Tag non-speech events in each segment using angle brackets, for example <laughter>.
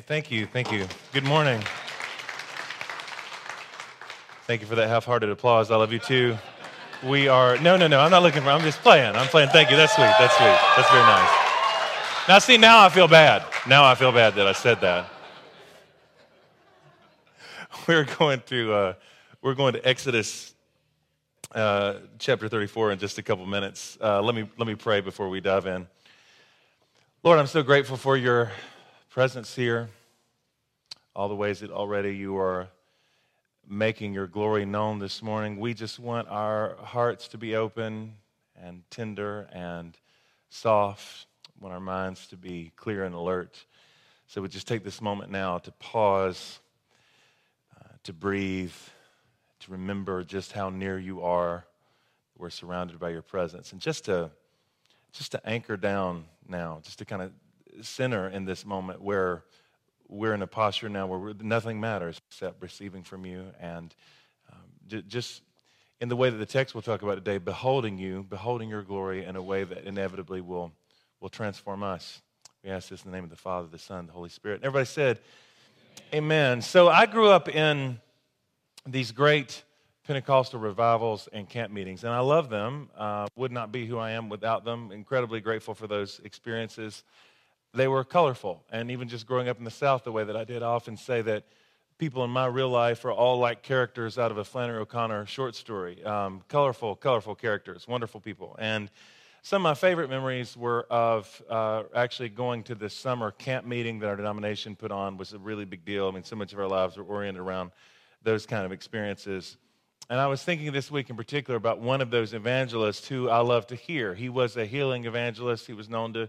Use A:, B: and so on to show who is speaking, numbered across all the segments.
A: Hey, thank you. Thank you. Good morning. Thank you for that half hearted applause. I love you too. We are, no, no, no, I'm not looking for, I'm just playing. I'm playing. Thank you. That's sweet. That's sweet. That's very nice. Now, see, now I feel bad. Now I feel bad that I said that. <laughs> We're going to, uh, we're going to Exodus uh, chapter 34 in just a couple minutes. Uh, let, me, let me pray before we dive in. Lord, I'm so grateful for your presence here, all the ways that already you are making your glory known this morning. We just want our hearts to be open and tender and soft, we want our minds to be clear and alert. So we just take this moment now to pause, uh, to breathe, to remember just how near you are. We're surrounded by your presence, and just to just to anchor down now, just to kind of center in this moment where we're in a posture now where nothing matters except receiving from you and um, j- just in the way that the text we'll talk about today, beholding you, beholding your glory in a way that inevitably will, will transform us. We ask this in the name of the Father, the Son, the Holy Spirit. And everybody said, Amen. Amen. So I grew up in these great Pentecostal revivals and camp meetings, and I love them. Uh, would not be who I am without them. Incredibly grateful for those experiences they were colorful. And even just growing up in the South the way that I did, I often say that people in my real life are all like characters out of a Flannery O'Connor short story. Um, colorful, colorful characters, wonderful people. And some of my favorite memories were of uh, actually going to this summer camp meeting that our denomination put on was a really big deal. I mean, so much of our lives were oriented around those kind of experiences. And I was thinking this week in particular about one of those evangelists who I love to hear. He was a healing evangelist. He was known to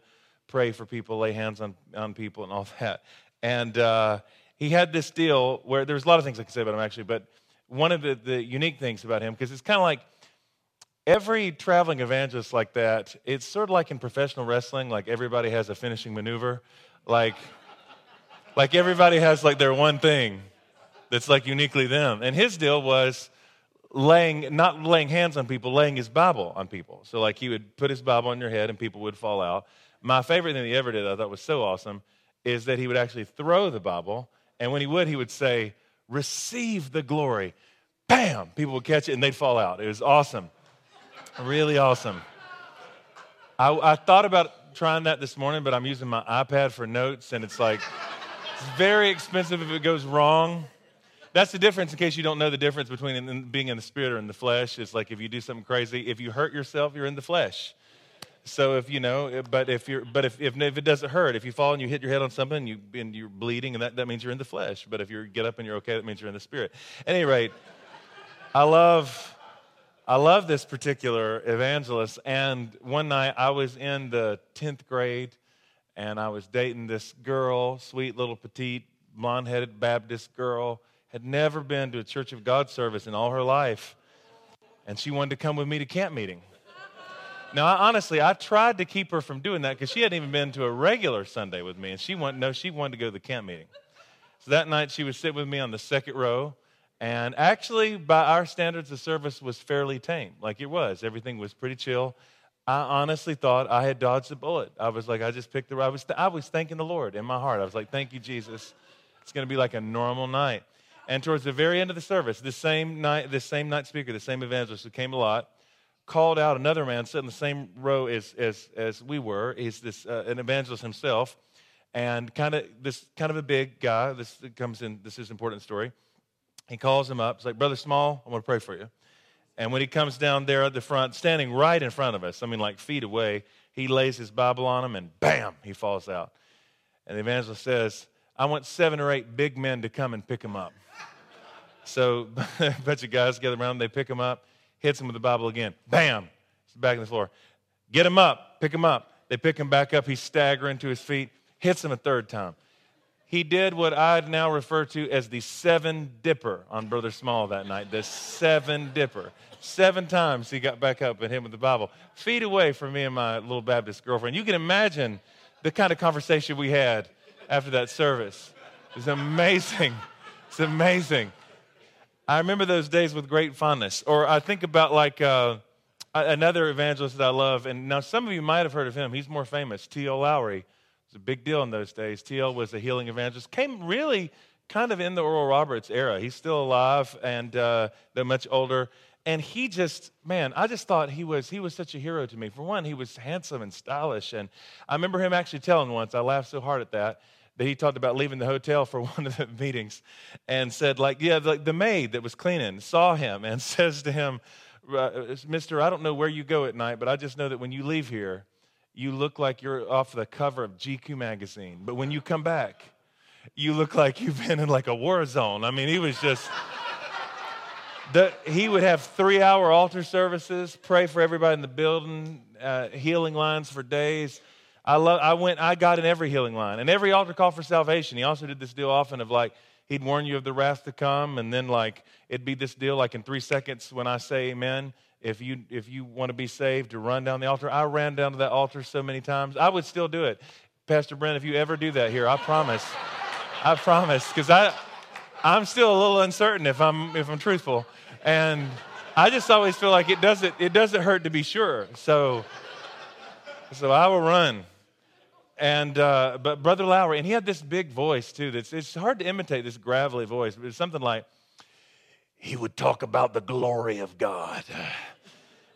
A: pray for people, lay hands on, on people, and all <laughs> that. And uh, he had this deal where there's a lot of things I could say about him, actually, but one of the, the unique things about him, because it's kind of like every traveling evangelist like that, it's sort of like in professional wrestling, like everybody has a finishing maneuver. Like, <laughs> like everybody has like their one thing that's like uniquely them. And his deal was laying, not laying hands on people, laying his Bible on people. So like he would put his Bible on your head and people would fall out. My favorite thing he ever did, I thought was so awesome, is that he would actually throw the Bible, and when he would, he would say, Receive the glory. Bam! People would catch it and they'd fall out. It was awesome. Really awesome. I, I thought about trying that this morning, but I'm using my iPad for notes, and it's like, it's very expensive if it goes wrong. That's the difference, in case you don't know the difference between being in the spirit or in the flesh. It's like if you do something crazy, if you hurt yourself, you're in the flesh. So if you know, eh, but if you're, but if, if, if it doesn't hurt, if you fall and you hit your head on something and, you, and you're bleeding, and that, that means you're in the flesh. But if you get up and you're okay, that means you're in the spirit. At any rate, I love, I love this particular evangelist. And one night I was in the 10th grade and I was dating this girl, sweet little petite, blonde headed Baptist girl, had never been to a Church of God service in all her life. And she wanted to come with me to camp meeting. Now, I, honestly, I tried to keep her from doing that because she hadn't even been to a regular Sunday with me, and she wanted no, she wanted to go to the camp meeting. So that night, she would sit with me on the second row, and actually, by our standards, the service was fairly tame. Like it was, everything was pretty chill. I honestly thought I had dodged a bullet. I was like, I just picked the. Right I was, I was thanking the Lord in my heart. I was like, Thank you, Jesus. It's going to be like a normal night. And towards the very end of the service, this same night, this same night speaker, the same evangelist who came a lot called out another man sitting in the same row as, as, as we were. He's this, uh, an evangelist himself, and kind of this kind of a big guy. This comes in. This is an important story. He calls him up. He's like, "Brother Small, I want to pray for you." And when he comes down there at the front, standing right in front of us, I mean, like feet away, he lays his Bible on him, and bam, he falls out. And the evangelist says, "I want seven or eight big men to come and pick him up." <laughs> so <laughs> a bunch of guys gather around. They pick him up hits him with the Bible again. Bam! He's back on the floor. Get him up. Pick him up. They pick him back up. He's staggering to his feet. Hits him a third time. He did what I'd now refer to as the seven dipper on Brother Small that night. The seven dipper. Seven times he got back up and hit with the Bible. Feet away from me and my little Baptist girlfriend. You can imagine the kind of conversation we had after that service. It was amazing. It's amazing. I remember those days with great fondness. Or I think about like uh, another evangelist that I love, and now some of you might have heard of him. He's more famous, T.L. Lowery. was a big deal in those days. TL was a healing evangelist. Came really kind of in the Oral Roberts era. He's still alive and uh, they're much older. And he just, man, I just thought he was he was such a hero to me. For one, he was handsome and stylish. And I remember him actually telling once, I laughed so hard at that, that he talked about leaving the hotel for <laughs> one of the meetings and said, like, yeah, the, the maid that was cleaning saw him and <laughs> says to him, uh, Mister, I don't know where you go at night, but I just know that when you leave here, you look like you're off the cover of GQ magazine. But when you come back, you look like you've been in like a war zone. I mean, he was just. <laughs> The, he would have three hour altar services, pray for everybody in the building, uh, healing lines for days. I, love, I went, I got in every healing line and every altar call for salvation. He also did this deal often of like, he'd warn you of the wrath to come, and then like, it'd be this deal like in three seconds when I say amen, if you if you want to be saved to run down the altar. I ran down to that altar so many times. I would still do it. Pastor brent if you ever do that here i promise. <laughs> I promise. Because i i'm still a little uncertain if i'm if i'm truthful. And i just always feel like it doesn't it doesn't hurt to be sure. So so i will run and uh, but brother lowery and he had this big voice too that's it's hard to imitate this gravelly voice but it's something like he would talk about the glory of god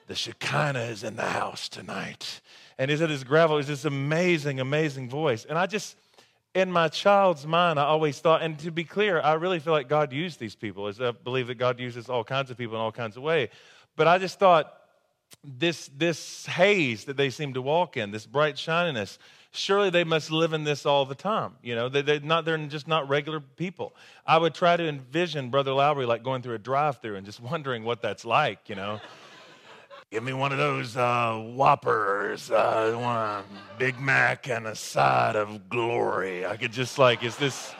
A: the Shekinah is in the house tonight. And he said his gravel is this amazing, amazing voice. And I just, in my child's mind, I always thought, and to be clear, I really feel like God used these people, as I believe that God uses all kinds of people in all kinds of ways. But I just thought this, this haze that they seem to walk in, this bright shininess, surely they must live in this all the time. You know, they, they're, not, they're just not regular people. I would try to envision Brother Lowery like going through a drive through and just wondering what that's like, you know. <laughs> Give me one of those uh, Whoppers, uh, one Big Mac and a side of glory. I could just like, is this?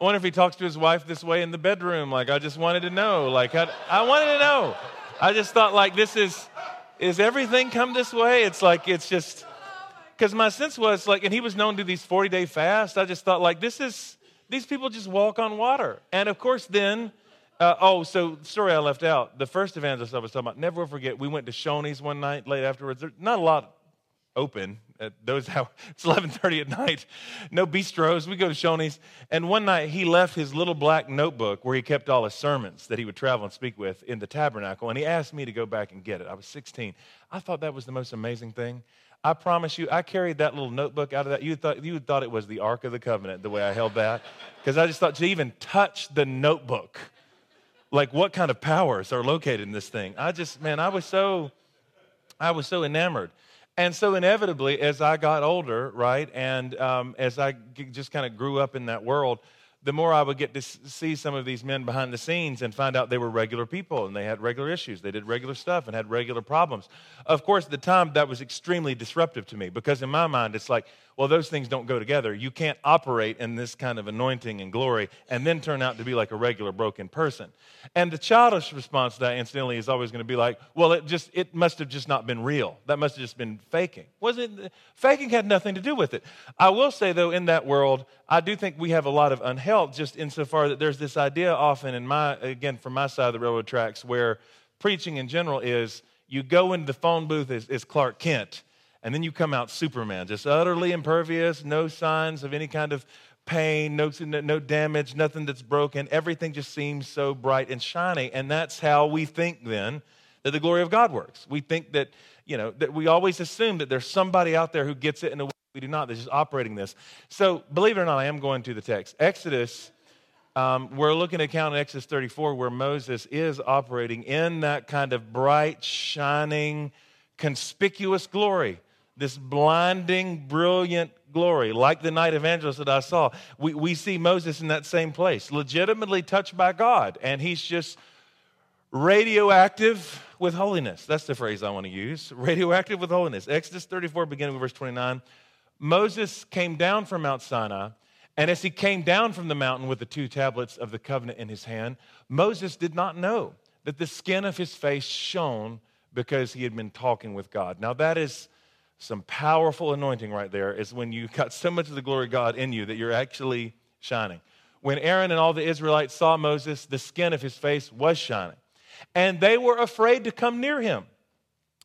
A: I wonder if he talks to his wife this way in the bedroom. Like, I just wanted to know. Like, I, I wanted to know. I just thought, like, this is, is everything come this way? It's like, it's just, because my sense was like, and he was known to do these 40 day fasts. I just thought, like, this is, these people just walk on water. And of course, then uh, oh, so story I left out. The first evangelist I was talking about, never will forget, we went to Shoney's one night late afterwards. There's not a lot open at those <laughs> hours. It's 11.30 at night. No bistros. We go to Shoney's. And one night he left his little black notebook where he kept all his sermons that he would travel and speak with in the tabernacle. And he asked me to go back and get it. I was 16. I thought that was the most amazing thing. I promise you, I carried that little notebook out of that. You thought, you thought it was the Ark of the Covenant, the way I held that. Because I just thought to even touch the notebook – like what kind of powers are located in this thing. I just, man, I was so, I was so enamored. And so inevitably, as I got older, right, and um, as I just kind of grew up in that world, the more I would get to see some of these men behind the scenes and find out they were regular people and they had regular issues. They did regular stuff and had regular problems. Of course, at the time, that was extremely disruptive to me because in my mind, it's like, well, those things don't go together. You can't operate in this kind of anointing and glory and then turn out to be like a regular broken person. And the childish response to that, incidentally, is always going to be like, well, it just it must have just not been real. That must have just been faking. Wasn't faking had nothing to do with it. I will say though, in that world, I do think we have a lot of unhealth, just insofar that there's this idea often in my again from my side of the railroad tracks where preaching in general is you go into the phone booth as, as Clark Kent and then you come out Superman, just utterly impervious, no signs of any kind of pain, no, no damage, nothing that's broken. Everything just seems so bright and shiny. And that's how we think then that the glory of God works. We think that, you know, that we always assume that there's somebody out there who gets it in a way we do not, that's just operating this. So, believe it or not, I am going to the text. Exodus, um, we're looking at account in Exodus 34 where Moses is operating in that kind of bright, shining, conspicuous glory this blinding, brilliant glory, like the night evangelist that I saw. We, we see Moses in that same place, legitimately touched by God, and he's just radioactive with holiness. That's the phrase I want to use <laughs> radioactive with holiness. Exodus 34, beginning with verse 29. Moses came down from Mount Sinai, and as he came down from the mountain with the two tablets of the covenant in his hand, Moses did not know that the skin of his face shone because he had been talking with God. Now, that is some powerful anointing right there is when you got so much of the glory of God in you that you're actually shining. When Aaron and all the Israelites saw Moses, the skin of his face was shining, and they were afraid to come near him.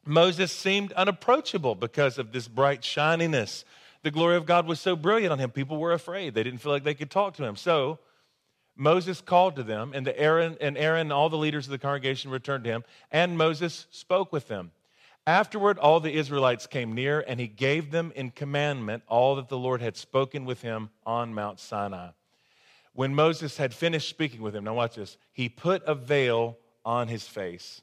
A: Moses seemed unapproachable because of this bright shininess The glory of God was so brilliant on him, people were afraid. They didn't feel like they could talk to him. So Moses called to them, and, the Aaron, and Aaron and all the leaders of the congregation returned to him, and Moses spoke with them. Afterward, all the Israelites came near, and he gave them in commandment all that the Lord had spoken with him on Mount Sinai. When Moses had finished speaking with him, now watch this, he put a veil on his face.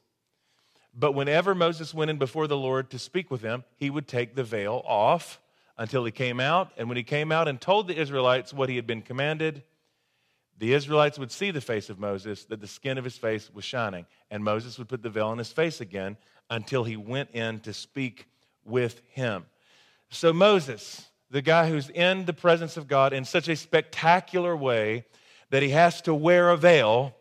A: But whenever Moses went in before the Lord to speak with him, he would take the veil off until he came out. And when he came out and told the Israelites what he had been commanded, the Israelites would see the face of Moses, that the skin of his face was shining. And Moses would put the veil on his face again until he went in to speak with him. So, Moses, the guy who's in the presence of God in such a spectacular way that he has to wear a veil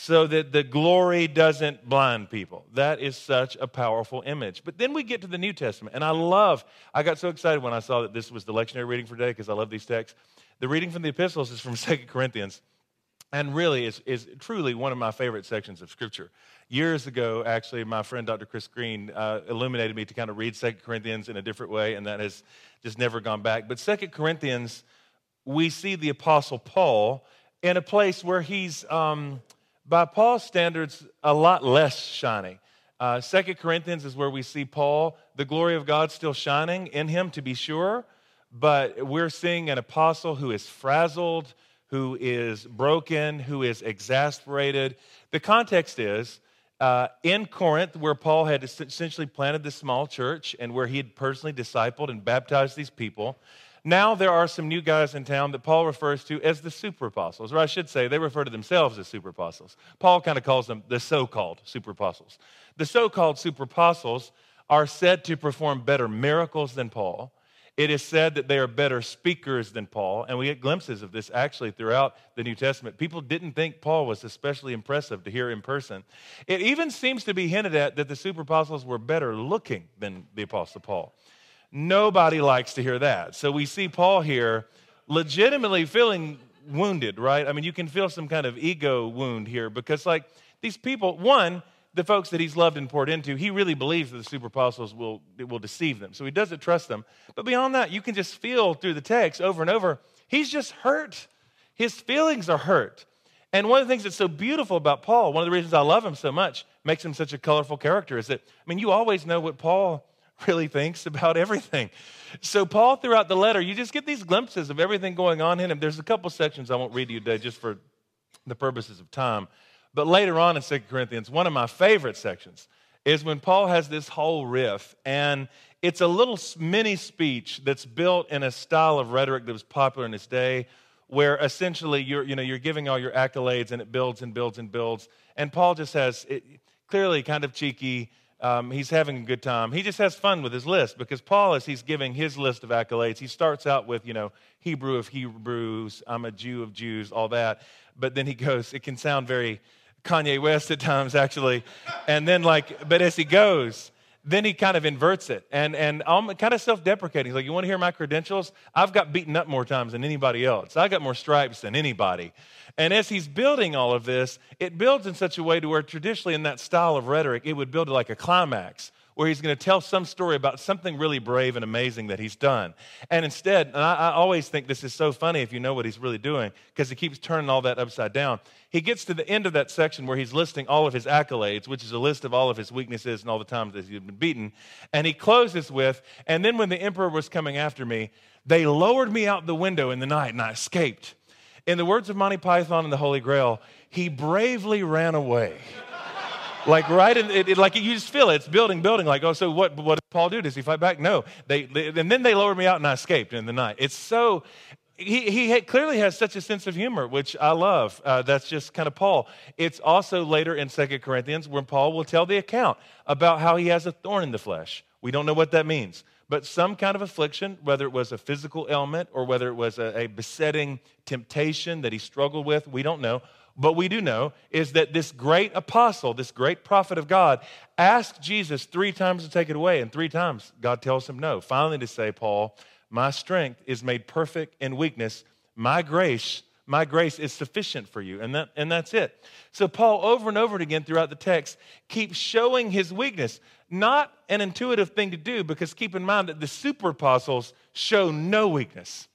A: so that the glory doesn't blind people. That is such a powerful image. But then we get to the New Testament, and I love, I got so excited when I saw that this was the lectionary reading for today because I love these texts. The reading from the epistles is from <laughs> Second Corinthians and really is, is truly one of my favorite sections of Scripture. Years ago, actually, my friend Dr. Chris Green uh, illuminated me to kind of read Second Corinthians in a different way, and that has just never gone back. But Second Corinthians, we see the Apostle Paul in a place where he's, um, by Paul's standards, a lot less shiny. Uh, Second Corinthians is where we see Paul, the glory of God still shining in him, to be sure, but we're seeing an apostle who is frazzled who is broken, who is exasperated. The context is uh, in Corinth, where Paul had essentially planted this small church and where he had personally discipled and baptized these people. Now there are some new guys in town that Paul refers to as the super apostles, or I should say, they refer to themselves as super apostles. Paul kind of calls them the so called super apostles. The so called super apostles are said to perform better miracles than Paul. It is said that they are better speakers than Paul, and we get glimpses of this actually throughout the New Testament. People didn't think Paul was especially impressive to hear in person. It even seems to be hinted at that the super apostles were better looking than the apostle Paul. Nobody likes to hear that. So we see Paul here legitimately feeling wounded, right? I mean, you can feel some kind of ego wound here because, like, these people, one, the folks that he's loved and poured into, he really believes that the super apostles will, will deceive them. So he doesn't trust them. But beyond that, you can just feel through the text over and over, he's just hurt. His feelings are hurt. And one of the things that's so beautiful about Paul, one of the reasons I love him so much, makes him such a colorful character, is that, I mean, you always know what Paul <laughs> really thinks about everything. So, Paul, throughout the letter, you just get these glimpses of everything going on in him. There's a couple sections I won't read to you today just for the purposes of time. But later on in 2 Corinthians, one of my favorite sections is when Paul has this whole riff, and it's a little mini speech that's built in a style of rhetoric that was popular in his day, where essentially you're, you know, you're giving all your accolades and it builds and builds and builds. And Paul just has it, clearly kind of cheeky. Um, he's having a good time. He just has fun with his list because Paul, as he's giving his list of accolades, he starts out with, you know, Hebrew of Hebrews, I'm a Jew of Jews, all that. But then he goes, it can sound very Kanye West at times, actually. And then, like, but as he goes, then he kind of inverts it and, and I'm kind of self deprecating. He's like, You want to hear my credentials? I've got beaten up more times than anybody else. I got more stripes than anybody. And as he's building all of this, it builds in such a way to where traditionally in that style of rhetoric, it would build like a climax where he's going to tell some story about something really brave and amazing that he's done. And instead, and I, I always think this is so funny if you know what he's really doing, because he keeps turning all that upside down. He gets to the end of that section where he's listing all of his accolades, which is a list of all of his weaknesses and all the times that he's been beaten. And he closes with, and then when the emperor was coming after me, they lowered me out the window in the night and I escaped. In the words of Monty Python and the Holy Grail, he bravely ran away <laughs> like right in it, it, like you just feel it. It's building, building. Like oh, so what? What did Paul do? Does he fight back? No. They, they and then they lowered me out and I escaped in the night. It's so. He, he clearly has such a sense of humor, which I love. Uh, that's just kind of Paul. It's also later in Second Corinthians when Paul will tell the account about how he has a thorn in the flesh. We don't know what that means, but some kind of affliction, whether it was a physical ailment or whether it was a, a besetting temptation that he struggled with, we don't know. But we do know is that this great apostle, this great prophet of God, asked Jesus three times to take it away, and three times God tells him no. Finally, to say, Paul, my strength is made perfect in weakness. My grace, My grace is sufficient for you. And, that, and that's it. So, Paul, over and over again throughout the text, keeps showing his weakness. Not an intuitive thing to do, because keep in mind that the super apostles show no weakness.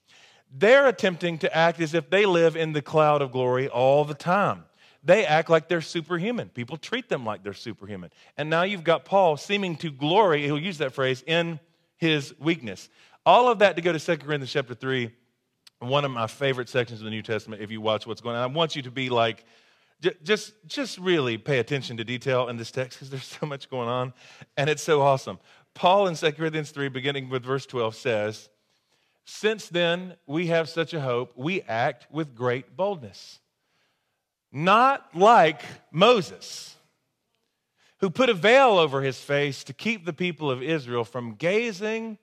A: They're attempting to act as if they live in the cloud of glory all the time. They act like they're superhuman. People treat them like they're superhuman. And now you've got Paul seeming to glory, he'll use that phrase, in his weakness. All of that to go to 2 Corinthians chapter 3, one of my favorite sections of the New Testament, if you watch what's going on. I want you to be like, just, just really pay attention to detail in this text because there's <laughs> so much going on and it's so awesome. Paul in 2 Corinthians 3, beginning with verse 12, says, Since then we have such a hope, we act with great boldness. Not like Moses, who put a veil over his face to keep the people of Israel from gazing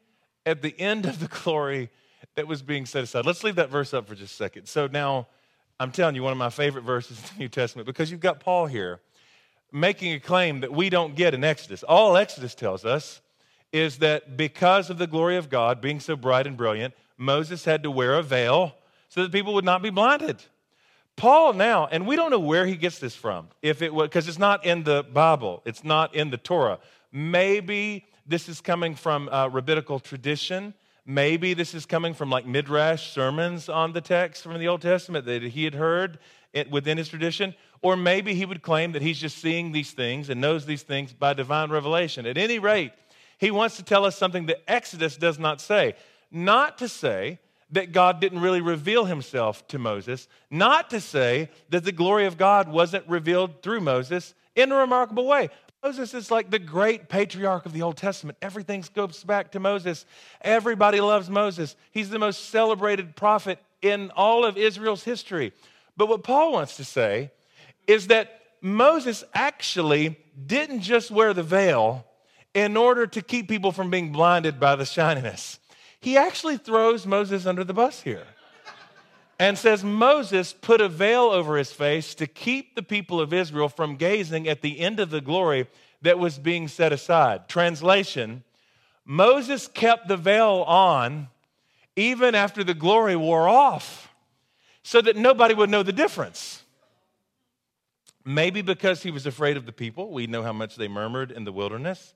A: at the end of the glory that was being set aside. Let's leave that verse up for just a second. So now, I'm telling you, one of my favorite verses in the New Testament, because you've got Paul here making a claim that we don't get in Exodus. All Exodus tells us is that because of the glory of God being so bright and brilliant, Moses had to wear a veil so that people would not be blinded. Paul now, and we don't know where he gets this from, if it was because it's not in the Bible, it's not in the Torah. Maybe this is coming from uh, rabbinical tradition. Maybe this is coming from like midrash sermons on the text from the Old Testament that he had heard within his tradition. Or maybe he would claim that he's just seeing these things and knows these things by divine revelation. At any rate, he wants to tell us something that Exodus does not say. Not to say that God didn't really reveal himself to Moses, not to say that the glory of God wasn't revealed through Moses in a remarkable way. Moses is like the great patriarch of the Old Testament. Everything goes back to Moses. Everybody loves Moses. He's the most celebrated prophet in all of Israel's history. But what Paul wants to say is that Moses actually didn't just wear the veil in order to keep people from being blinded by the shininess he actually throws Moses under the bus here and says Moses put a veil over his face to keep the people of Israel from gazing at the end of the glory that was being set aside. Translation Moses kept the veil on even after the glory wore off so that nobody would know the difference. Maybe because he was afraid of the people. We know how much they murmured in the wilderness.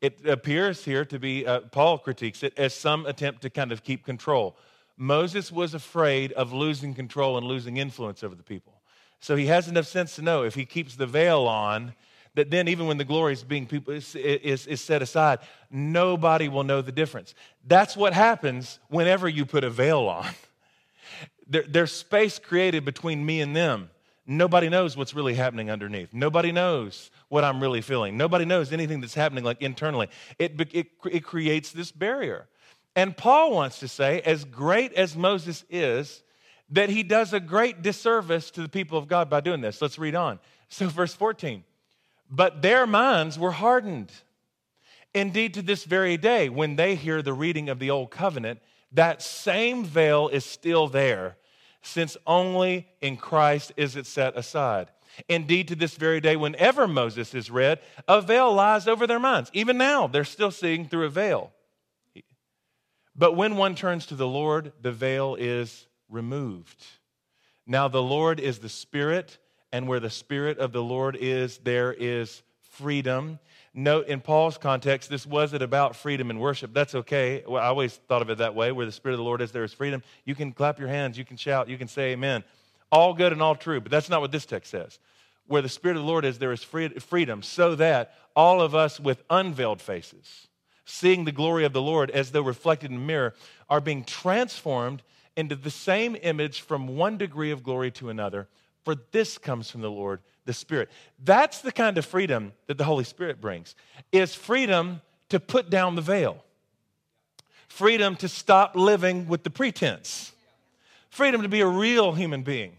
A: It appears here to be, uh, Paul critiques it as some attempt to kind of keep control. Moses was afraid of losing control and losing influence over the people. So he has enough sense to know if he keeps the veil on, that then even when the glory is being people is, is, is set aside, nobody will know the difference. That's what happens whenever you put a veil on. There, there's space created between me and them. Nobody knows what's really happening underneath. Nobody knows what I'm really feeling. Nobody knows anything that's happening like internally. It, it, it creates this barrier. And Paul wants to say, as great as Moses is, that he does a great disservice to the people of God by doing this. Let's read on. So, verse 14. But their minds were hardened. Indeed, to this very day, when they hear the reading of the old covenant, that same veil is still there since only in Christ is it set aside. Indeed, to this very day, whenever Moses is read, a veil lies over their minds. Even now, they're still seeing through a veil. But when one turns to the Lord, the veil is removed. Now, the Lord is the Spirit, and where the Spirit of the Lord is, there is freedom. Note in Paul's context, this wasn't about freedom in worship. That's okay. Well, I always thought of it that way. Where the Spirit of the Lord is, there is freedom. You can clap your hands, you can shout, you can say amen. All good and all true. But that's not what this text says. Where the Spirit of the Lord is, there is freedom, so that all of us with unveiled faces, seeing the glory of the Lord as though reflected in a mirror, are being transformed into the same image from one degree of glory to another. For this comes from the Lord the Spirit. That's the kind of freedom that the Holy Spirit brings. Is freedom to put down the veil. Freedom to stop living with the pretense. Freedom to be a real human being.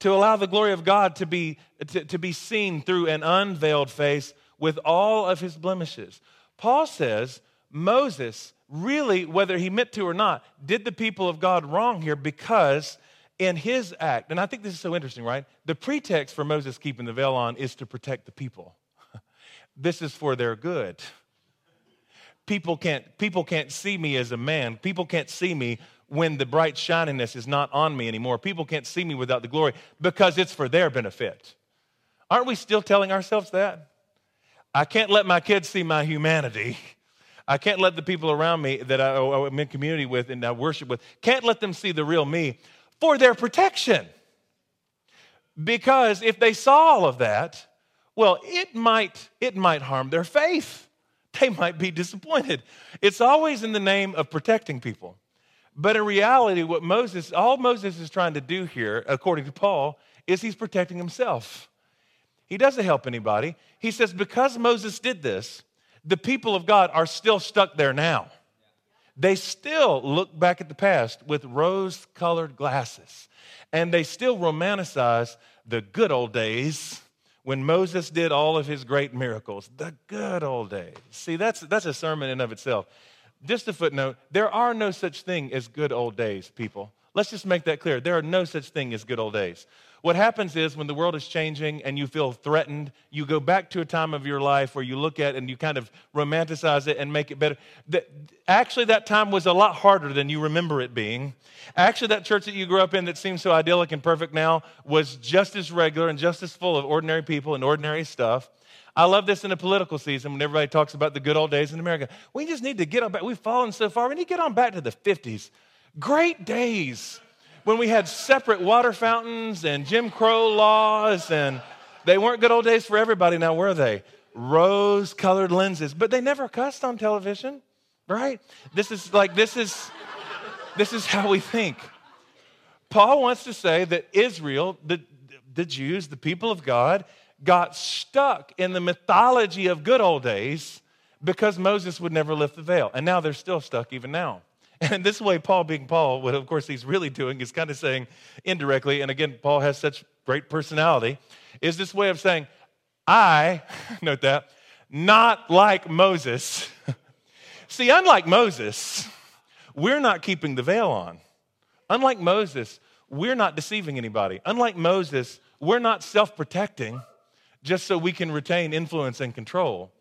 A: To allow the glory of God to be, to, to be seen through an unveiled face with all of his blemishes. Paul says Moses really, whether he meant to or not, did the people of God wrong here because in his act, and I think this is so interesting, right? The pretext for Moses keeping the veil on is to protect the people. <laughs> this is for their good. People can't, people can't see me as a man. People can't see me when the bright shininess is not on me anymore. People can't see me without the glory because it's for their benefit. Aren't we still telling ourselves that? I can't let my kids see my humanity. I can't let the people around me that I, oh, am in community with and I worship with, can't let them see the real me for their protection. Because if they saw all of that, well, it might, it might harm their faith. <laughs> They might be disappointed. It's always in the name of protecting people. But in reality, what Moses, all Moses is trying to do here, according to Paul, is he's protecting himself. He doesn't help anybody. He says, because Moses did this, the people of God are still stuck there now. They still look back at the past with rose colored glasses, and they still romanticize the good old days when Moses did all of his great miracles. The good old days. See, that's, that's a sermon in of itself. Just a footnote there are no such thing as good old days, people. Let's just make that clear. There are no such thing as good old days. What happens is when the world is changing and you feel threatened, you go back to a time of your life where you look at and you kind of romanticize it and make it better. Actually, that time was a lot harder than you remember it being. Actually, that church that you grew up in that seems so idyllic and perfect now was just as regular and just as full of ordinary people and ordinary stuff. I love this in a political season when everybody talks about the good old days in America. We just need to get on back. We've fallen so far. We need to get on back to the 50s. Great days when we had separate water fountains and Jim Crow laws, and they weren't good old days for everybody now, were they? Rose colored lenses, but they never cussed on television, right? This is like, this is, this is how we think. Paul wants to say that Israel, the, the Jews, the people of God, got stuck in the mythology of good old days because Moses would never lift the veil. And now they're still stuck even now. And this way, Paul, being Paul, what of course he's really doing is kind of saying indirectly, and again, Paul has such great personality, is this way of saying, I, <laughs> note that, not like Moses. <laughs> See, unlike Moses, we're not keeping the veil on. Unlike Moses, we're not deceiving anybody. Unlike Moses, we're not self protecting just so we can retain influence and control.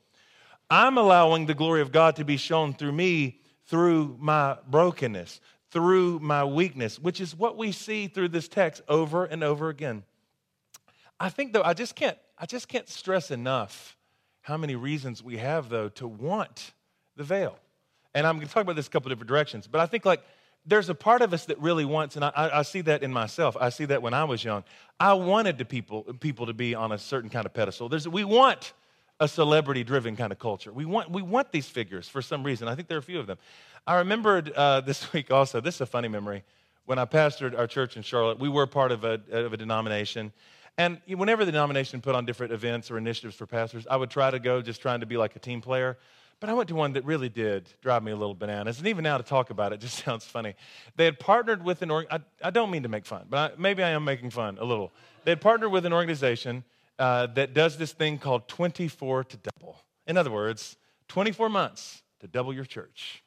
A: I'm allowing the glory of God to be shown through me through my brokenness, through my weakness, which is what we see through this text over and over again. I think though I just can't I just can't stress enough how many reasons we have though to want the veil. And I'm going to talk about this a couple different directions, but I think like there's a part of us that really wants, and I, I, see that in myself. I see that when I was young. I wanted to people, people to be on a certain kind of pedestal. There's, we want a celebrity driven kind of culture. We want, we want these figures for some reason. I think there are a few of them. I remembered uh, <laughs> this week also, this is a funny memory. When I pastored our church in Charlotte, we were part of a, of a denomination. And whenever the denomination put on different events or initiatives for pastors, I would try to go just trying to be like a team player. But I went to one that really did drive me a little bananas. And even now to talk about it <laughs> just sounds funny. They had partnered with an, org- I, I don't mean to make fun, but I, maybe I am making fun a little. They had partnered with an organization uh, that does this thing called 24 to double. In other words, 24 months to double your church,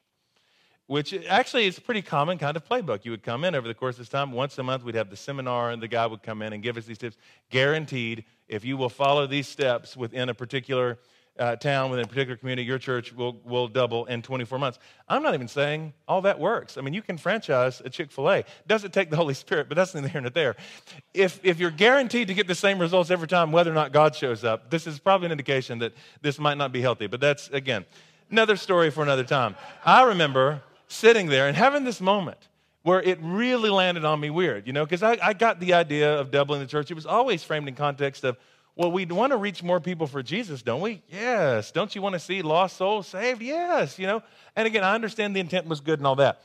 A: which actually is a pretty common kind of playbook. You would come in over the course of this time, once a month, we'd have the seminar, and the guy would come in and give us these tips. Guaranteed, if you will follow these steps within a particular uh, town, within a particular community, your church will, will double in 24 months. I'm not even saying all that works. I mean, you can franchise a Chick fil A. Doesn't take the Holy Spirit, but that's neither here nor there. If, if you're guaranteed to get the same results every time, whether or not God shows up, this is probably an indication that this might not be healthy. But that's, again, another story for another time. I remember sitting there and having this moment where it really landed on me weird, you know, because I, I got the idea of doubling the church. It was always framed in context of, well, we want to reach more people for Jesus, don't we? Yes. Don't you want to see lost souls saved? Yes, you know. And again, I understand the intent was good and all that.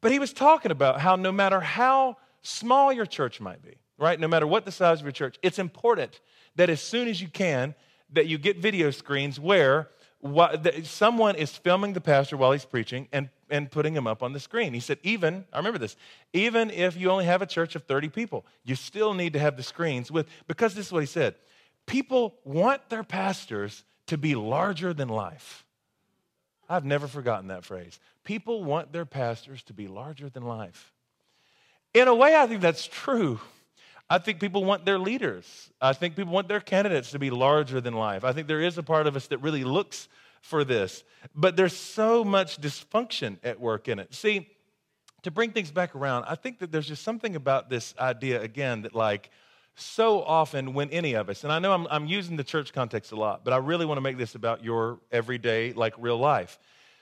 A: But he was talking about how no matter how small your church might be, right? No matter what the size of your church, it's important that as soon as you can, that you get video screens where someone is filming the pastor while he's preaching and, and putting him up on the screen. He said, even, I remember this, even if you only have a church of 30 people, you still need to have the screens with, because this is what he said People want their pastors to be larger than life. I've never forgotten that phrase. People want their pastors to be larger than life. In a way, I think that's true. I think people want their leaders. I think people want their candidates to be larger than life. I think there is a part of us that really looks for this. But there's so much dysfunction at work in it. See, to bring things back around, I think that there's just something about this idea, again, that like so often when any of us, and I know I'm, I'm using the church context a lot, but I really want to make this about your everyday, like real life.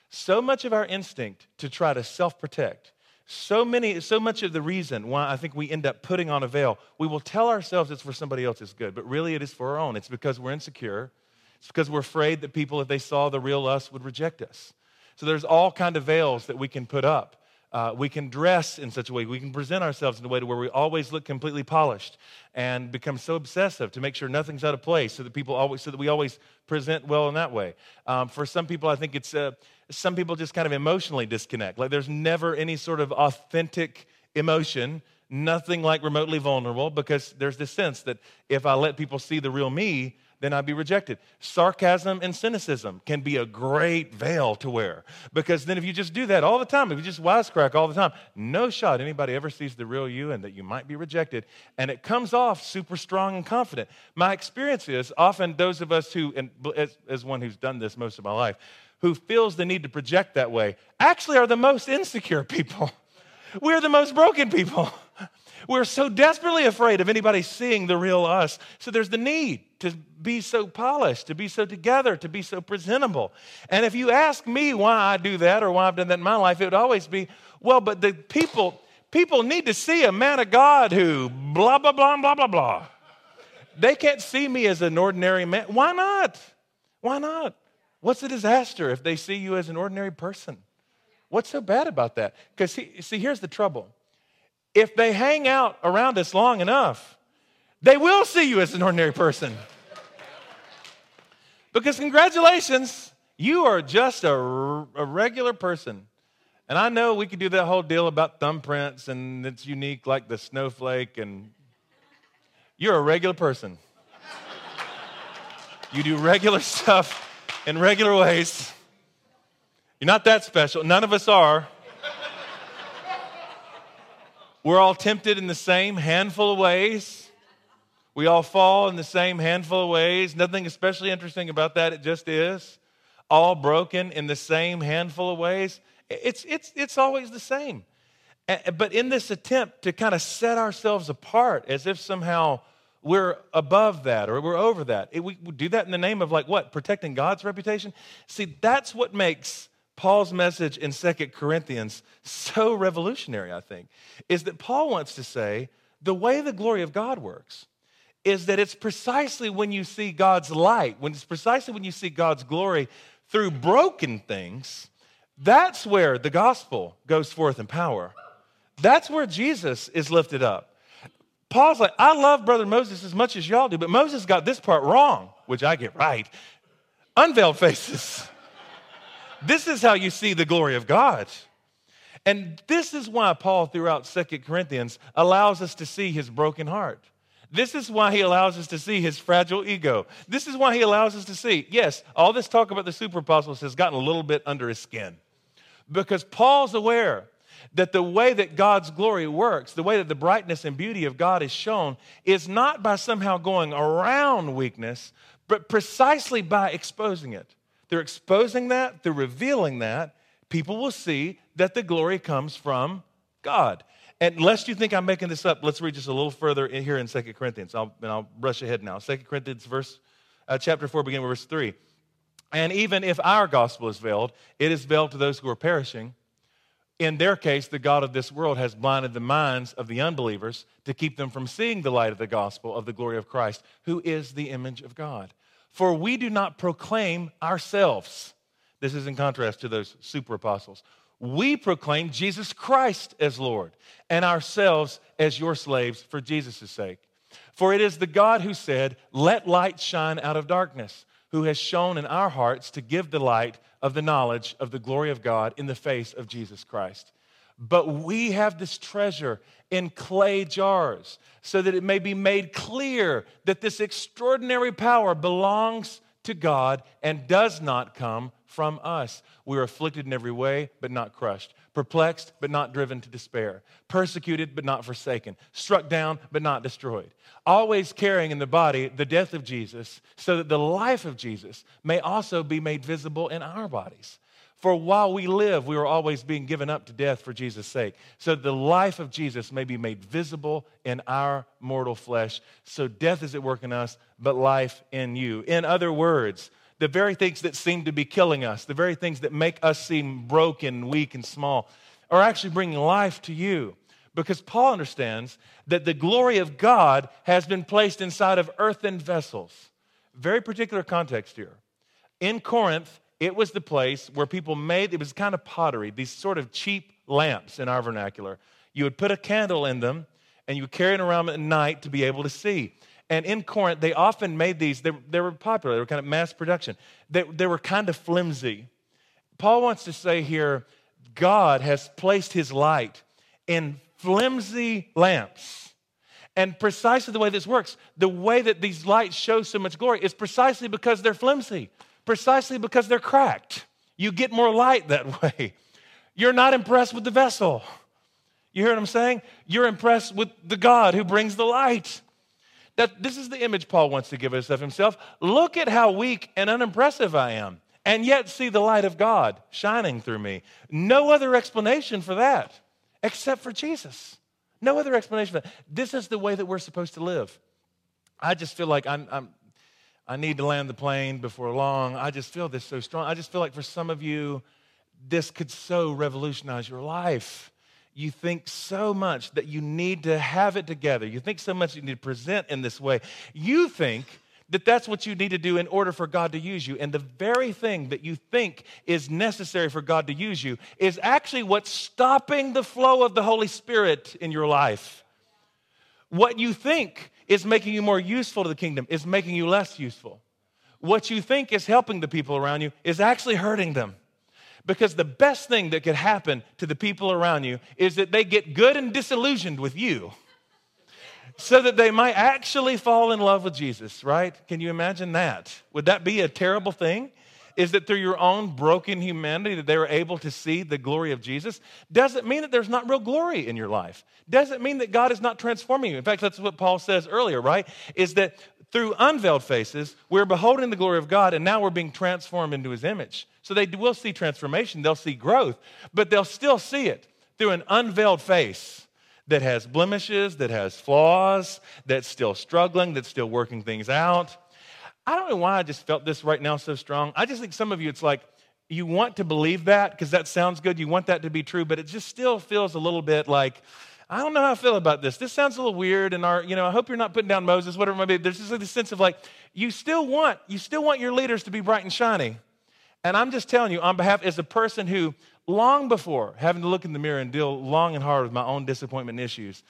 A: So much of our instinct to try to self protect, so many, so much of the reason why I think we end up putting on a veil, we will tell ourselves it's for somebody else's good, but really it is for our own. It's because we're insecure. It's because we're afraid that people, if they saw the real us, would reject us. So there's all kind of veils that we can put up. Uh, we can dress in such a way, we can present ourselves in a way to where we always look completely polished and become so obsessive to make sure nothing's out of place so that people always, so that we always present well in that way. Um, for some people, I think it's, uh, some people just kind of emotionally disconnect. Like there's never any sort of authentic emotion, nothing like remotely vulnerable because there's this sense that if I let people see the real me, then I'd be rejected. Sarcasm and cynicism can be a great veil to wear because then if you just do that all the time, if you just wisecrack all the time, no shot anybody ever sees the real you and that you might be rejected. And it comes off super strong and confident. My experience is often those of us who, and as, as one who's done this most of my life, who feels the need to project that way actually are the most insecure people. <laughs> We're the most broken people. <laughs> We're so desperately afraid of anybody seeing the real us. So there's the need to be so polished, to be so together, to be so presentable. And if you ask me why I do that or why I've done that in my life, it would always be, well, but the people, people need to see a man of God who blah, blah, blah, blah, blah, blah. They can't see me as an ordinary man. Why not? Why not? What's a disaster if they see you as an ordinary person? What's so bad about that? Because, see, see, here's the trouble if they hang out around us long enough, they will see you as an ordinary person. Because, congratulations, you are just a, a, regular person. And I know we could do that whole deal about thumbprints and it's unique like the snowflake, and you're a regular person. you do regular <laughs> stuff in regular ways. You're not that special. None of us are. We're all tempted in the same handful of ways. We all fall in the same handful of ways. Nothing especially interesting about that, it just is. All broken in the same handful of ways. It's, it's, it's always the same. But in this attempt to kind of set ourselves apart as if somehow we're above that or we're over that, we do that in the name of like what? Protecting God's reputation? See, that's what makes Paul's message in Second Corinthians so revolutionary, I think, is that Paul wants to say the way the glory of God works is that it's precisely when you see God's light, when it's precisely when you see God's glory through broken things, that's where the gospel goes forth in power. That's where Jesus is lifted up. Paul's like, I love brother Moses as much as y'all do, but Moses got this part wrong, which I get right. Unveiled faces. <laughs> This is how you see the glory of God. And this is why Paul, throughout Second Corinthians, allows us to see his broken heart. This is why he allows us to see his fragile ego. This is why he allows us to see, yes, all this talk about the super apostles has gotten a little bit under his skin. Because Paul's aware that the way that God's glory works, the way that the brightness and beauty of God is shown, is not by somehow going around weakness, but precisely by exposing it. They're exposing that, they're revealing that. People will see that the glory comes from God. And lest you think I'm making this up, let's read just a little further in here in Second Corinthians. I'll, and I'll rush ahead now. Second Corinthians, verse, uh, chapter 4, beginning with verse 3. And even if our gospel is veiled, it is veiled to those who are perishing. In their case, the God of this world has blinded the minds of the unbelievers to keep them from seeing the light of the gospel of the glory of Christ, who is the image of God. For we do not proclaim ourselves. This is in contrast to those super apostles. We proclaim Jesus Christ as Lord and ourselves as your slaves for Jesus' sake. For it is the God who said, Let light shine out of darkness, who has shown in our hearts to give the light of the knowledge of the glory of God in the face of Jesus Christ. But we have this treasure in clay jars so that it may be made clear that this extraordinary power belongs to God and does not come from us. We are afflicted in every way, but not crushed, perplexed, but not driven to despair, persecuted, but not forsaken, struck down, but not destroyed. Always carrying in the body the death of Jesus, so that the life of Jesus may also be made visible in our bodies. For while we live, we are always being given up to death for Jesus' sake. So the life of Jesus may be made visible in our mortal flesh. So death is at work in us, but life in you. In other words, the very things that seem to be killing us, the very things that make us seem broken, weak, and small, are actually bringing life to you. Because Paul understands that the glory of God has been placed inside of earthen vessels. Very particular context here. In Corinth, it was the place where people made, it was kind of pottery, these sort of cheap lamps in our vernacular. You would put a candle in them and you would carry it around at night to be able to see. And in Corinth, they often made these, they, they were popular, they were kind of mass production. They, they were kind of flimsy. Paul wants to say here God has placed his light in flimsy lamps. And precisely the way this works, the way that these lights show so much glory is precisely because they're flimsy precisely because they're cracked. You get more light that <laughs> way. You're not impressed with the vessel. You hear what I'm saying? You're impressed with the God who brings the light. That this is the image Paul wants to give us of himself. Look at how weak and unimpressive I am, and yet see the light of God shining through me. No other explanation for that except for Jesus. No other explanation for that. This is the way that we're supposed to live. I just feel like I'm, I'm I need to land the plane before long. I just feel this so strong. I just feel like for some of you, this could so revolutionize your life. You think so much that you need to have it together. You think so much you need to present in this way. You think that that's what you need to do in order for God to use you. And the very thing that you think is necessary for God to use you is actually what's stopping the flow of the Holy Spirit in your life. What you think is making you more useful to the kingdom, is making you less useful. What you think is helping the people around you is actually hurting them. Because the best thing that could happen to the people around you is that they get good and disillusioned with you so that they might actually fall in love with Jesus, right? Can you imagine that? Would that be a terrible thing? Is that through your own broken humanity that they were able to see the glory of Jesus doesn't mean that there's not real glory in your life. Doesn't mean that God is not transforming you. In fact, that's what Paul says earlier, right? Is that through unveiled faces, we're beholding the glory of God and now we're being transformed into his image. So they will see transformation, they'll see growth, but they'll still see it through an unveiled face that has blemishes, that has flaws, that's still struggling, that's still working things out. I don't know why I just felt this right now so strong. I just think some of you, it's like you want to believe that because that sounds good. You want that to be true, but it just still feels a little bit like, I don't know how I feel about this. This sounds a little weird, and our, you know, I hope you're not putting down Moses, whatever it might be. There's just this sense of like, you still want, you still want your leaders to be bright and shiny. And I'm just telling you, on behalf as a person who, long before having to look in the mirror and deal long and hard with my own disappointment issues,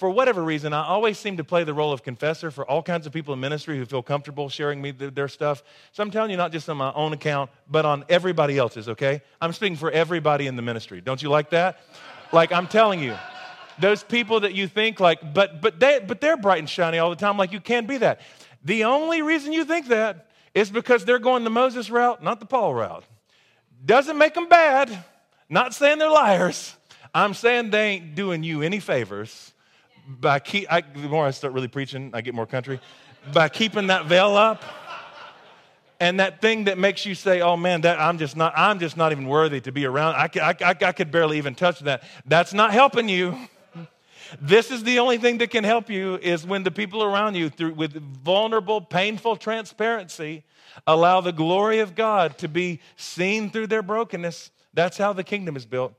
A: for whatever reason, I always seem to play the role of confessor for all kinds of people in ministry who feel comfortable sharing me their stuff. So I'm telling you, not just on my own account, but on everybody else's, okay? I'm speaking for everybody in the ministry. Don't you like that? Like, I'm telling you, those people that you think like, but, but, they, but they're bright and shiny all the time, like you can't be that. The only reason you think that is because they're going the Moses route, not the Paul route. Doesn't make them bad. Not saying they're liars. I'm saying they ain't doing you any favors by keep, I, the more I start really preaching, I get more country. By keeping that veil up, and that thing that makes you say, "Oh man, that I'm just not, I'm just not even worthy to be around." I, I, I, I could barely even touch that. That's not helping you. This is the only thing that can help you is when the people around you, through with vulnerable, painful transparency, allow the glory of God to be seen through their brokenness. That's how the kingdom is built.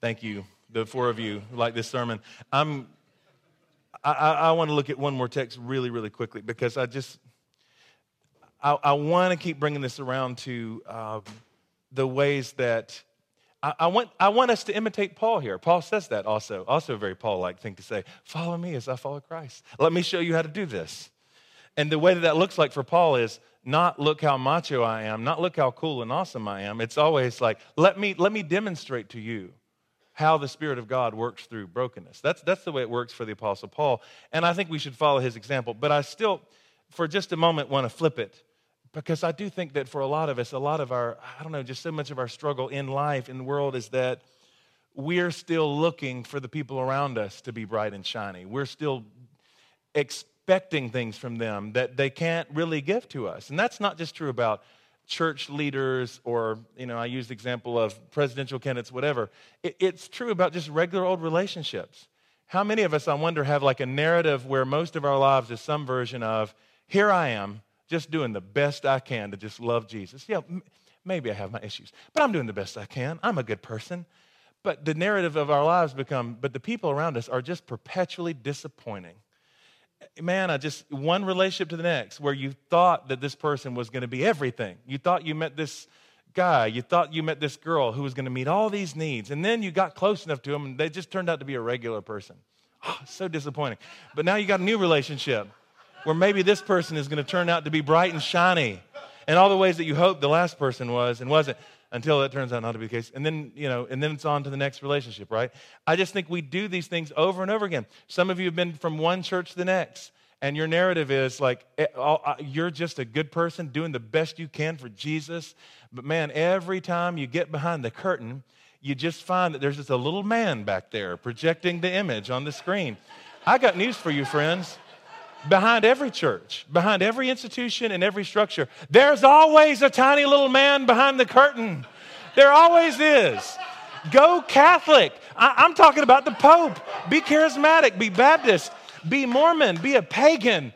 A: Thank you the four of you like this sermon. I'm, I, I want to look at one more text really, really quickly because I just, I, I want to keep bringing this around to uh, the ways that I, I, want, I want us to imitate Paul here. Paul says that also, also a very Paul like thing to say follow me as I follow Christ. Let me show you how to do this. And the way that that looks like for Paul is not look how macho I am, not look how cool and awesome I am. It's always like, let me, let me demonstrate to you how the Spirit of God works through brokenness. That's, that's the way it works for the Apostle Paul. And I think we should follow his example. But I still, for just a moment, want to flip it because I do think that for a lot of us, a lot of our, I don't know, just so much of our struggle in life, in the world, is that we're still looking for the people around us to be bright and shiny. We're still expecting things from them that they can't really give to us. And that's not just true about church leaders or, you know, I use the example of presidential candidates, whatever. It, it's true about just regular old relationships. How many of us, I wonder, have like a narrative where most of our lives is some version of, here I am, just doing the best I can to just love Jesus? Yeah, m- maybe I have my issues, but I'm doing the best I can. I'm a good person. But the narrative of our lives become, but the people around us are just perpetually disappointing man, I just one relationship to the next where you thought that this person was going to be everything. You thought you met this guy, you thought you met this girl who was going to meet all these needs, and then you got close enough to them and they just turned out to be a regular person. Oh, so disappointing. But now you got a new relationship where maybe this person is going to turn out to be bright and shiny in all the ways that you hoped the last person was and wasn't until that turns out not to be the case. And then, you know, and then it's on to the next relationship, right? I just think we do these things over and over again. Some of you have been from one church to the next, and your narrative is like, eh, you're just a good person doing the best you can for Jesus. But man, every time you get behind the curtain, you just find that there's just a little man back there projecting the image on the screen. I got news for you, friends behind every church, behind every institution and every structure, there's always a tiny little man behind the curtain. There always is. Go Catholic. I, am talking about the Pope. Be charismatic, be Baptist, be Mormon, be a pagan,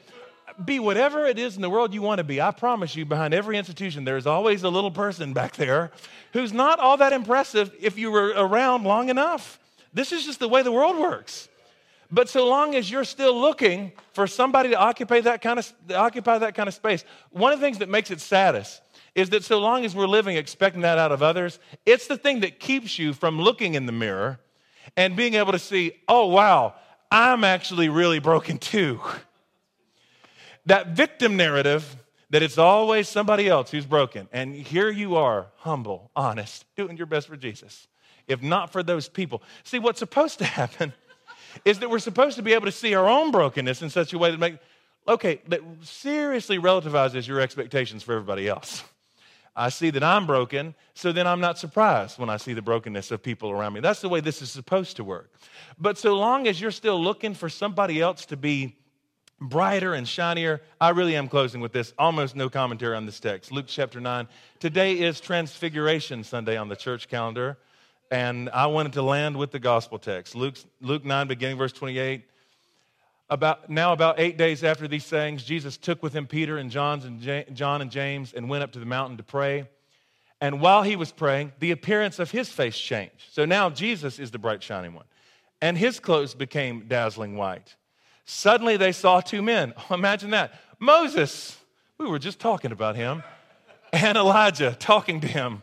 A: be whatever it is in the world you want to be. I promise you, behind every institution, there's always a little person back there who's not all that impressive if you were around long enough. This is just the way the world works. But so long as you're still looking for somebody to occupy that kind of occupy that kind of space, one of the things that makes it saddest is that so long as we're living expecting that out of others, it's the thing that keeps you from looking in the mirror and being able to see, oh wow, I'm actually really broken too. That victim narrative that it's always somebody else who's broken. And here you are, humble, honest, doing your best for Jesus. If not for those people. See, what's supposed to happen is that we're supposed to be able to see our own brokenness in such a way that make okay that seriously relativizes your expectations for everybody else. I see that I'm broken, so then I'm not surprised when I see the brokenness of people around me. That's the way this is supposed to work. But so long as you're still looking for somebody else to be brighter and shinier, I really am closing with this. Almost no commentary on this text. Luke chapter 9. Today is Transfiguration Sunday on the church calendar and I wanted to land with the gospel text. Luke, Luke 9, beginning verse 28. About, now, about eight days after these sayings, Jesus took with him Peter and, John's and John and James and went up to the mountain to pray. And while he was praying, the appearance of his face changed. So now Jesus is the bright, shining one. And his clothes became dazzling white. Suddenly they saw two men. <laughs> Imagine that. Moses, we were just talking about him, <laughs> and Elijah talking to him.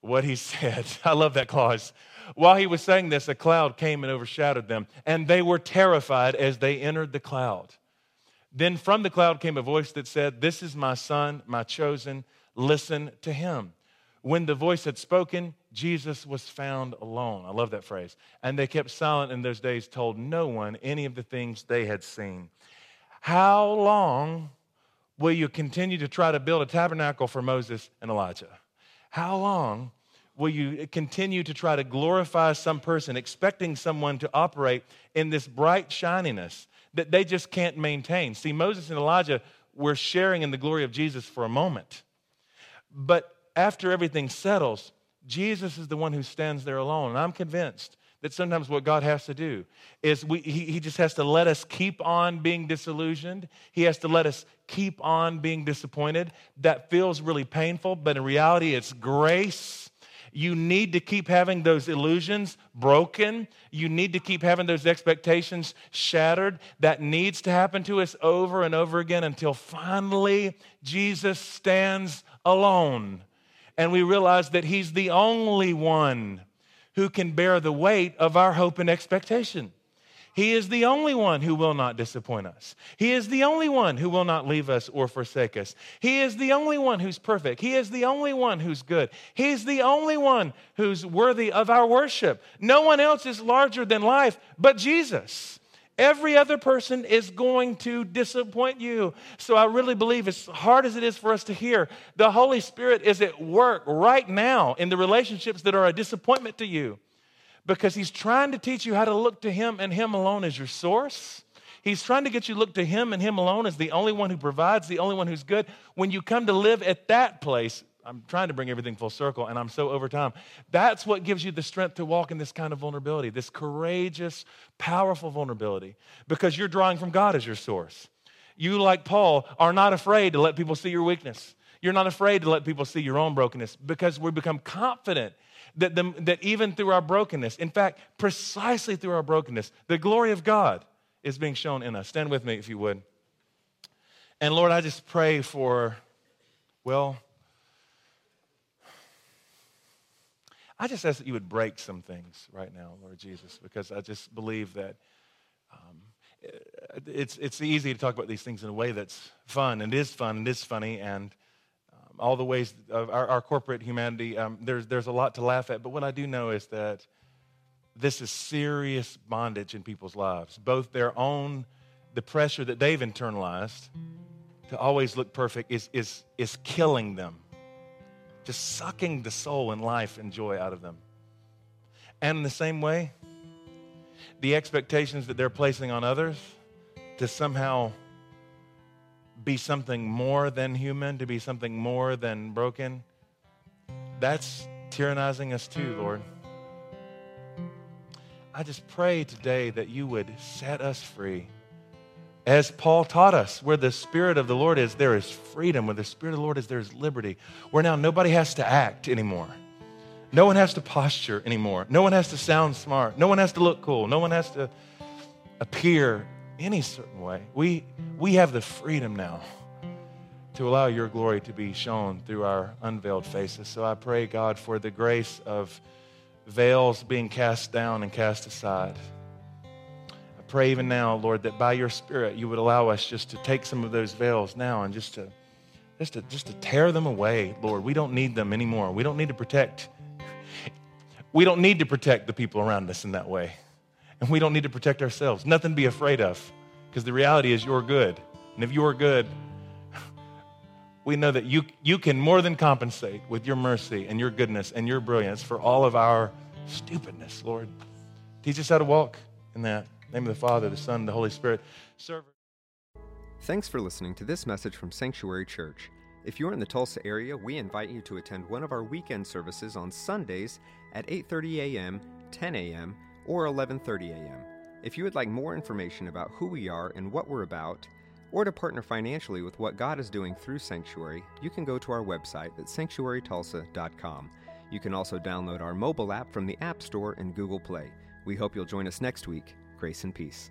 A: what he <laughs> said. I love that clause. While he was saying this, a cloud came and overshadowed them, and they were terrified as they entered the cloud. Then from the cloud came a voice that said, This is my son, my chosen, listen to him. When the voice had spoken, Jesus was found alone. I love that phrase. And they kept silent in those days, told no one any of the things they had seen. How long will you continue to try to build a tabernacle for Moses and Elijah? How long will you continue to try to glorify some person, expecting someone to operate in this bright shininess that they just can't maintain? See, Moses and Elijah were sharing in the glory of Jesus for a moment. But after everything settles, Jesus is the one who stands there alone. And I'm convinced that sometimes what God has to do is we, he, he just has to let us keep on being disillusioned. He has to let us keep on being disappointed. That feels really painful, but in reality, it's grace. You need to keep having those illusions broken. You need to keep having those expectations shattered. That needs to happen to us over and over again until finally Jesus stands alone and we realize that He's the only one who can bear the weight of our hope and expectation. He is the only one who will not disappoint us. He is the only one who will not leave us or forsake us. He is the only one who's perfect. He is the only one who's good. He's the only one who's worthy of our worship. No one else is larger than life but Jesus. Every other person is going to disappoint you. So I really believe, as hard as it is for us to hear, the Holy Spirit is at work right now in the relationships that are a disappointment to you because He's trying to teach you how to look to Him and Him alone as your source. He's trying to get you to look to Him and Him alone as the only one who provides, the only one who's good. When you come to live at that place, I'm trying to bring everything full circle, and I'm so over time. That's what gives you the strength to walk in this kind of vulnerability, this courageous, powerful vulnerability, because you're drawing from God as your source. You, like Paul, are not afraid to let people see your weakness. You're not afraid to let people see your own brokenness because we become confident that, the, that even through our brokenness, in fact, precisely through our brokenness, the glory of God is being shown in us. Stand with me if you would. And Lord, I just pray for, well, I just ask that you would break some things right now, Lord Jesus, because I just believe that um, it's, it's easy to talk about these things in a way that's fun, and it is fun, and it is funny, and um, all the ways of our, our corporate humanity, um, there's, there's a lot to laugh at. But what I do know is that this is serious bondage in people's lives, both their own, the pressure that they've internalized to always look perfect is, is, is killing them just sucking the soul and life and joy out of them. And in the same way, the expectations that they're placing on others to somehow be something more than human, to be something more than broken, that's tyrannizing us too, Lord. I just pray today that you would set us free as Paul taught us, where the Spirit of the Lord is, there is freedom. Where the Spirit of the Lord is, there is liberty. Where now nobody has to act anymore. No one has to posture anymore. No one has to sound smart. No one has to look cool. No one has to appear any certain way. We, we have the freedom now to allow your glory to be shown through our unveiled faces. So I pray, God, for the grace of veils being cast down and cast aside pray even now, Lord, that by your Spirit you would allow us just to take some of those veils now and just to just to just to tear them away, Lord. We don't need them anymore. We don't need to protect. We don't need to protect the people around us in that way. And we don't need to protect ourselves. Nothing to be afraid of. Because the reality is you're good. And if you're good, <laughs> we know that you, you can more than compensate with your mercy and your goodness and your brilliance for all of our stupidness, Lord. Teach us how to walk in that name of the Father, the Son, and the Holy Spirit.
B: Thanks for listening to this message from Sanctuary Church. If you're in the Tulsa area, we invite you to attend one of our weekend services on Sundays at 8:30 a.m., 10 a.m., or 11:30 a.m. If you would like more information about who we are and what we're about, or to partner financially with what God is doing through Sanctuary, you can go to our website at sanctuarytulsa.com. You can also download our mobile app from the App Store and Google Play. We hope you'll join us next week Grace and peace.